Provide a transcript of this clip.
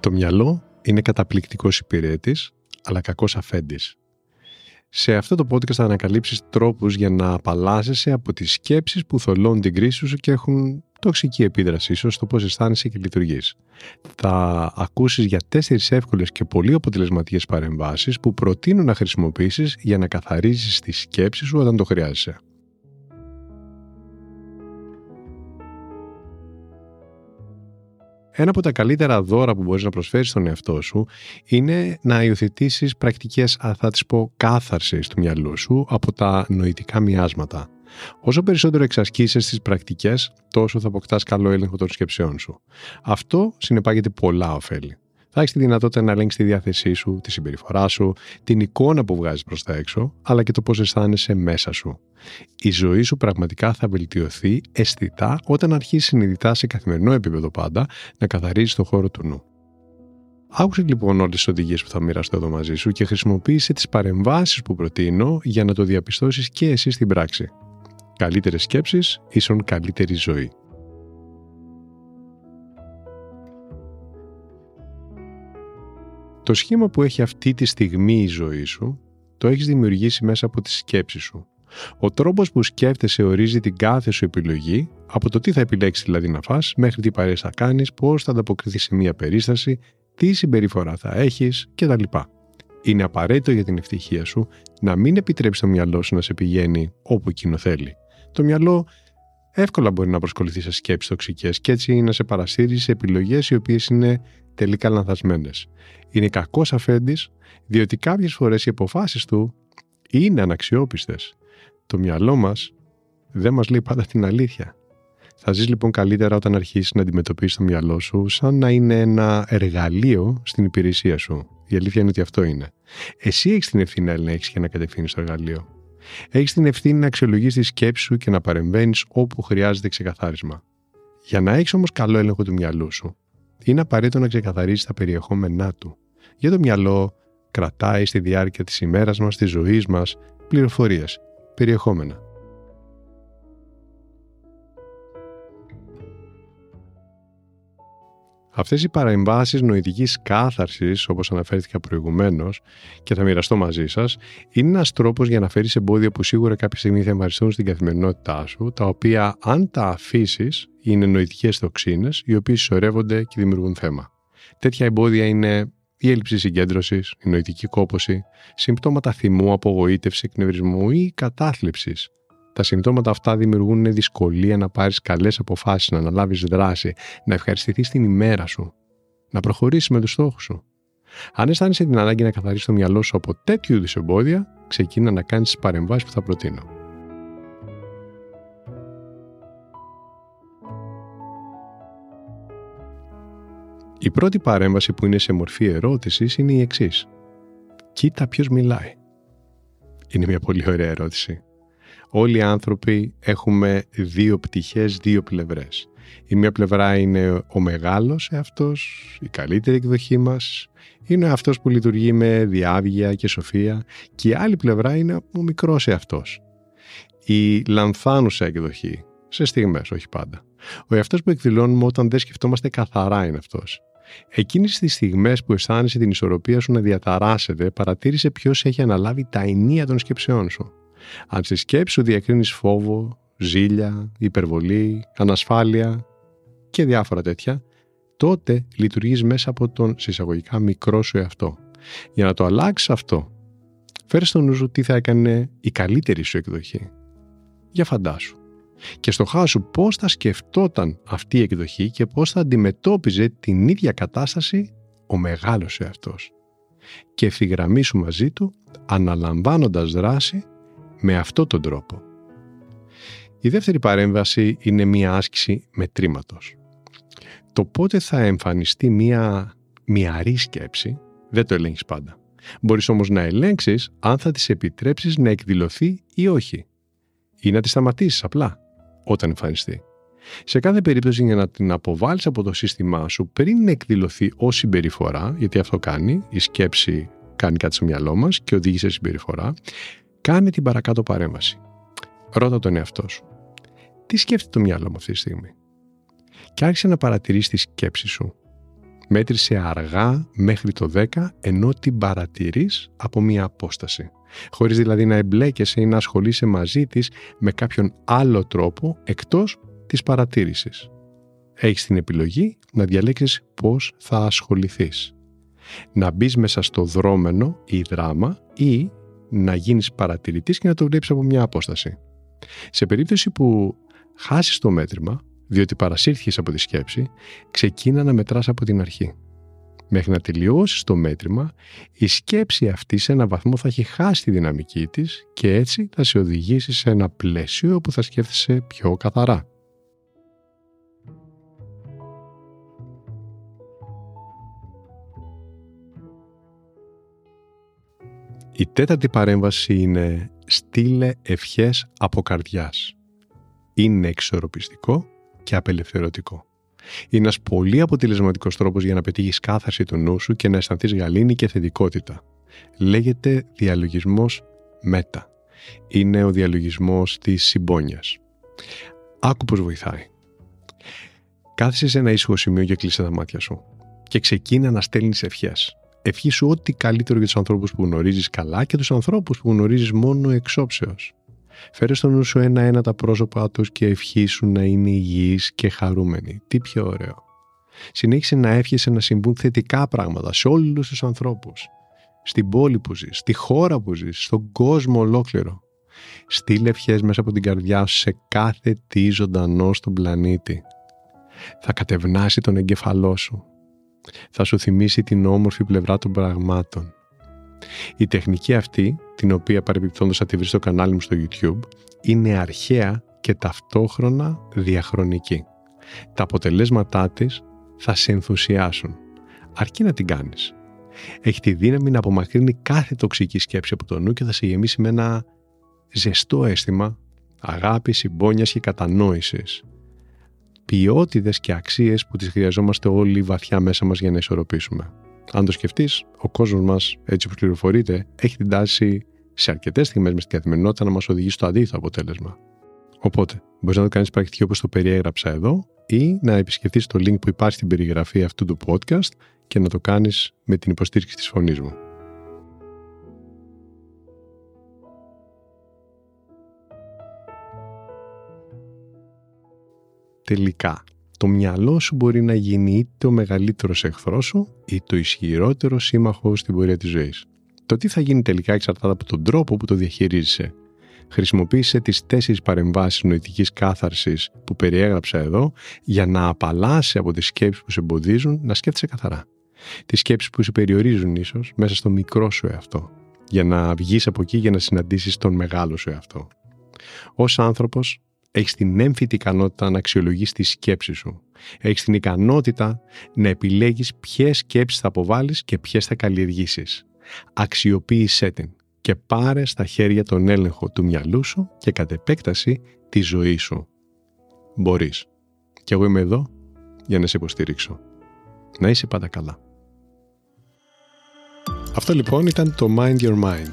Το μυαλό είναι καταπληκτικός υπηρέτης, αλλά κακός αφέντης. Σε αυτό το podcast θα ανακαλύψεις τρόπους για να απαλλάσσεσαι από τις σκέψεις που θολώνουν την κρίση σου και έχουν τοξική επίδραση ίσως στο πώς αισθάνεσαι και λειτουργείς. Θα ακούσεις για τέσσερις εύκολες και πολύ αποτελεσματικές παρεμβάσεις που προτείνω να χρησιμοποιήσεις για να καθαρίζεις τις σκέψεις σου όταν το χρειάζεσαι. Ένα από τα καλύτερα δώρα που μπορείς να προσφέρεις στον εαυτό σου είναι να υιοθετήσεις πρακτικές, θα τις πω, κάθαρσης του μυαλού σου από τα νοητικά μοιάσματα. Όσο περισσότερο εξασκήσεις στις πρακτικές, τόσο θα αποκτάς καλό έλεγχο των σκεψεών σου. Αυτό συνεπάγεται πολλά ωφέλη θα έχεις τη δυνατότητα να ελέγξεις τη διάθεσή σου, τη συμπεριφορά σου, την εικόνα που βγάζεις προς τα έξω, αλλά και το πώς αισθάνεσαι μέσα σου. Η ζωή σου πραγματικά θα βελτιωθεί αισθητά όταν αρχίσεις συνειδητά σε καθημερινό επίπεδο πάντα να καθαρίζεις το χώρο του νου. Άκουσε λοιπόν όλες τις οδηγίες που θα μοιραστώ εδώ μαζί σου και χρησιμοποίησε τις παρεμβάσεις που προτείνω για να το διαπιστώσεις και εσύ στην πράξη. Καλύτερες σκέψεις ίσον καλύτερη ζωή. Το σχήμα που έχει αυτή τη στιγμή η ζωή σου το έχεις δημιουργήσει μέσα από τις σκέψεις σου. Ο τρόπος που σκέφτεσαι ορίζει την κάθε σου επιλογή, από το τι θα επιλέξεις δηλαδή να φας, μέχρι τι παρέες θα κάνεις, πώς θα ανταποκριθείς σε μια περίσταση, τι συμπεριφορά θα έχεις κτλ. Είναι απαραίτητο για την ευτυχία σου να μην επιτρέψει το μυαλό σου να σε πηγαίνει όπου εκείνο θέλει. Το μυαλό εύκολα μπορεί να προσκοληθεί σε σκέψεις τοξικές και έτσι να σε παρασύρει σε επιλογές οι οποίες είναι τελικά λανθασμένες. Είναι κακός αφέντης, διότι κάποιες φορές οι αποφάσεις του είναι αναξιόπιστες. Το μυαλό μας δεν μας λέει πάντα την αλήθεια. Θα ζεις λοιπόν καλύτερα όταν αρχίσεις να αντιμετωπίσεις το μυαλό σου σαν να είναι ένα εργαλείο στην υπηρεσία σου. Η αλήθεια είναι ότι αυτό είναι. Εσύ έχεις την ευθύνη να ελέγξεις και να κατευθύνεις το εργαλείο. Έχεις την ευθύνη να αξιολογείς τη σκέψη σου και να παρεμβαίνεις όπου χρειάζεται ξεκαθάρισμα. Για να έχεις όμως καλό έλεγχο του μυαλού σου, είναι απαραίτητο να ξεκαθαρίσεις τα περιεχόμενά του. Για το μυαλό κρατάει στη διάρκεια της ημέρας μας, της ζωής μας, πληροφορίες, περιεχόμενα. Αυτές οι παρεμβάσεις νοητικής κάθαρσης, όπως αναφέρθηκα προηγουμένως και θα μοιραστώ μαζί σας, είναι ένας τρόπος για να φέρεις εμπόδια που σίγουρα κάποια στιγμή θα εμφανιστούν στην καθημερινότητά σου, τα οποία αν τα αφήσεις είναι νοητικές τοξίνες, οι οποίες συσσωρεύονται και δημιουργούν θέμα. Τέτοια εμπόδια είναι η έλλειψη συγκέντρωσης, η νοητική κόπωση, συμπτώματα θυμού, απογοήτευση, εκνευρισμού ή κατάθλιψης, τα συμπτώματα αυτά δημιουργούν δυσκολία να πάρεις καλές αποφάσεις, να αναλάβεις δράση, να ευχαριστηθείς την ημέρα σου, να προχωρήσεις με τους στόχους σου. Αν αισθάνεσαι την ανάγκη να καθαρίσει το μυαλό σου από τέτοιου είδους εμπόδια, ξεκίνα να κάνεις τις παρεμβάσεις που θα προτείνω. Η πρώτη παρέμβαση που είναι σε μορφή ερώτησης είναι η εξής. Κοίτα ποιος μιλάει. Είναι μια πολύ ωραία ερώτηση όλοι οι άνθρωποι έχουμε δύο πτυχές, δύο πλευρές. Η μία πλευρά είναι ο μεγάλος εαυτός, η καλύτερη εκδοχή μας, είναι αυτός που λειτουργεί με διάβγεια και σοφία και η άλλη πλευρά είναι ο μικρός εαυτός. Η λανθάνουσα εκδοχή, σε στιγμές, όχι πάντα. Ο εαυτός που εκδηλώνουμε όταν δεν σκεφτόμαστε καθαρά είναι αυτός. Εκείνες τις στιγμές που αισθάνεσαι την ισορροπία σου να διαταράσσεται, παρατήρησε ποιος έχει αναλάβει τα ενία των σκέψεών σου. Αν στη σκέψη σου διακρίνεις φόβο, ζήλια, υπερβολή, ανασφάλεια και διάφορα τέτοια, τότε λειτουργείς μέσα από τον συσσαγωγικά μικρό σου εαυτό. Για να το αλλάξεις αυτό, φέρε στο νου σου τι θα έκανε η καλύτερη σου εκδοχή. Για φαντάσου. Και στο χάσου πώς θα σκεφτόταν αυτή η εκδοχή και πώς θα αντιμετώπιζε την ίδια κατάσταση ο μεγάλος εαυτός. Και ευθυγραμμίσου μαζί του αναλαμβάνοντας δράση με αυτόν τον τρόπο. Η δεύτερη παρέμβαση είναι μία άσκηση μετρήματος. Το πότε θα εμφανιστεί μία μυαρή σκέψη δεν το ελέγχεις πάντα. Μπορείς όμως να ελέγξεις αν θα της επιτρέψεις να εκδηλωθεί ή όχι. Ή να τη σταματήσεις απλά όταν εμφανιστεί. Σε κάθε περίπτωση για να την αποβάλεις από το σύστημά σου πριν εκδηλωθεί ως συμπεριφορά, γιατί αυτό κάνει, η σκέψη κάνει κάτι στο μυαλό μας και οδηγεί σε συμπεριφορά, κάνε την παρακάτω παρέμβαση. Ρώτα τον εαυτό σου. Τι σκέφτεται το μυαλό μου αυτή τη στιγμή; Και άρχισε να παρατηρείς τη σκέψη σου. Μέτρησε αργά μέχρι το 10 ενώ την παρατηρείς από μία απόσταση. Χωρίς δηλαδή να εμπλέκεσαι ή να ασχολείσαι μαζί της με κάποιον άλλο τρόπο εκτός της παρατήρησης. Έχεις την επιλογή να διαλέξεις πώς θα ασχοληθείς. Να μπεις μέσα στο δρόμενο ή δράμα ή να γίνεις παρατηρητής και να το βλέπεις από μια απόσταση. Σε περίπτωση που χάσεις το μέτρημα, διότι παρασύρθηκες από τη σκέψη, ξεκίνα να μετράς από την αρχή. Μέχρι να τελειώσεις το μέτρημα, η σκέψη αυτή σε ένα βαθμό θα έχει χάσει τη δυναμική της και έτσι θα σε οδηγήσει σε ένα πλαίσιο όπου θα σκέφτεσαι πιο καθαρά. Η τέταρτη παρέμβαση είναι «Στείλε ευχές από καρδιάς». Είναι εξορροπιστικό και απελευθερωτικό. Είναι ένας πολύ αποτελεσματικός τρόπος για να πετύχεις κάθαρση του νου σου και να αισθανθείς γαλήνη και θετικότητα. Λέγεται διαλογισμός μέτα. Είναι ο διαλογισμός της συμπόνιας. Άκου πώς βοηθάει. Κάθισε σε ένα ήσυχο σημείο και κλείσε τα μάτια σου και ξεκίνα να στέλνεις ευχές ευχήσου ό,τι καλύτερο για τους ανθρώπους που γνωρίζεις καλά και τους ανθρώπους που γνωρίζεις μόνο εξόψεω. Φέρε στο νου σου ένα-ένα τα πρόσωπά τους και ευχήσου να είναι υγιείς και χαρούμενοι. Τι πιο ωραίο. Συνέχισε να εύχεσαι να συμβούν θετικά πράγματα σε όλους τους ανθρώπους. Στην πόλη που ζεις, στη χώρα που ζεις, στον κόσμο ολόκληρο. Στείλε ευχές μέσα από την καρδιά σου σε κάθε τι ζωντανό στον πλανήτη. Θα κατευνάσει τον εγκεφαλό σου θα σου θυμίσει την όμορφη πλευρά των πραγμάτων. Η τεχνική αυτή, την οποία παρεμπιπτόντως θα τη βρεις στο κανάλι μου στο YouTube, είναι αρχαία και ταυτόχρονα διαχρονική. Τα αποτελέσματά της θα σε ενθουσιάσουν. Αρκεί να την κάνεις. Έχει τη δύναμη να απομακρύνει κάθε τοξική σκέψη από το νου και θα σε γεμίσει με ένα ζεστό αίσθημα αγάπη, συμπόνιας και κατανόησης ποιότητες και αξίες που τις χρειαζόμαστε όλοι βαθιά μέσα μας για να ισορροπήσουμε. Αν το σκεφτείς, ο κόσμος μας, έτσι όπω πληροφορείται, έχει την τάση σε αρκετές στιγμές μες στην καθημερινότητα να μας οδηγεί στο αντίθετο αποτέλεσμα. Οπότε, μπορείς να το κάνεις πρακτική όπως το περιέγραψα εδώ ή να επισκεφτεί το link που υπάρχει στην περιγραφή αυτού του podcast και να το κάνεις με την υποστήριξη της φωνής μου. Τελικά το μυαλό σου μπορεί να γίνει είτε ο μεγαλύτερος εχθρός σου ή το ισχυρότερος σύμμαχος στην πορεία της ζωής. Το τι θα γίνει τελικά εξαρτάται από τον τρόπο που το διαχειρίζεσαι. Χρησιμοποίησε τις τέσσερις παρεμβάσεις νοητικής κάθαρσης που περιέγραψα εδώ για να απαλλάσσει από τις σκέψεις που σε εμποδίζουν να σκέφτεσαι καθαρά. Τις σκέψεις που σε περιορίζουν ίσως μέσα στο μικρό σου εαυτό για να βγεις από εκεί για να συναντήσεις τον μεγάλο σου εαυτό. Ως άνθρωπος έχεις την έμφυτη ικανότητα να αξιολογείς τη σκέψη σου. Έχεις την ικανότητα να επιλέγεις ποιες σκέψεις θα αποβάλεις και ποιες θα καλλιεργήσεις. Αξιοποίησέ την και πάρε στα χέρια τον έλεγχο του μυαλού σου και κατ' επέκταση τη ζωή σου. Μπορείς. Και εγώ είμαι εδώ για να σε υποστηρίξω. Να είσαι πάντα καλά. Αυτό λοιπόν ήταν το Mind Your Mind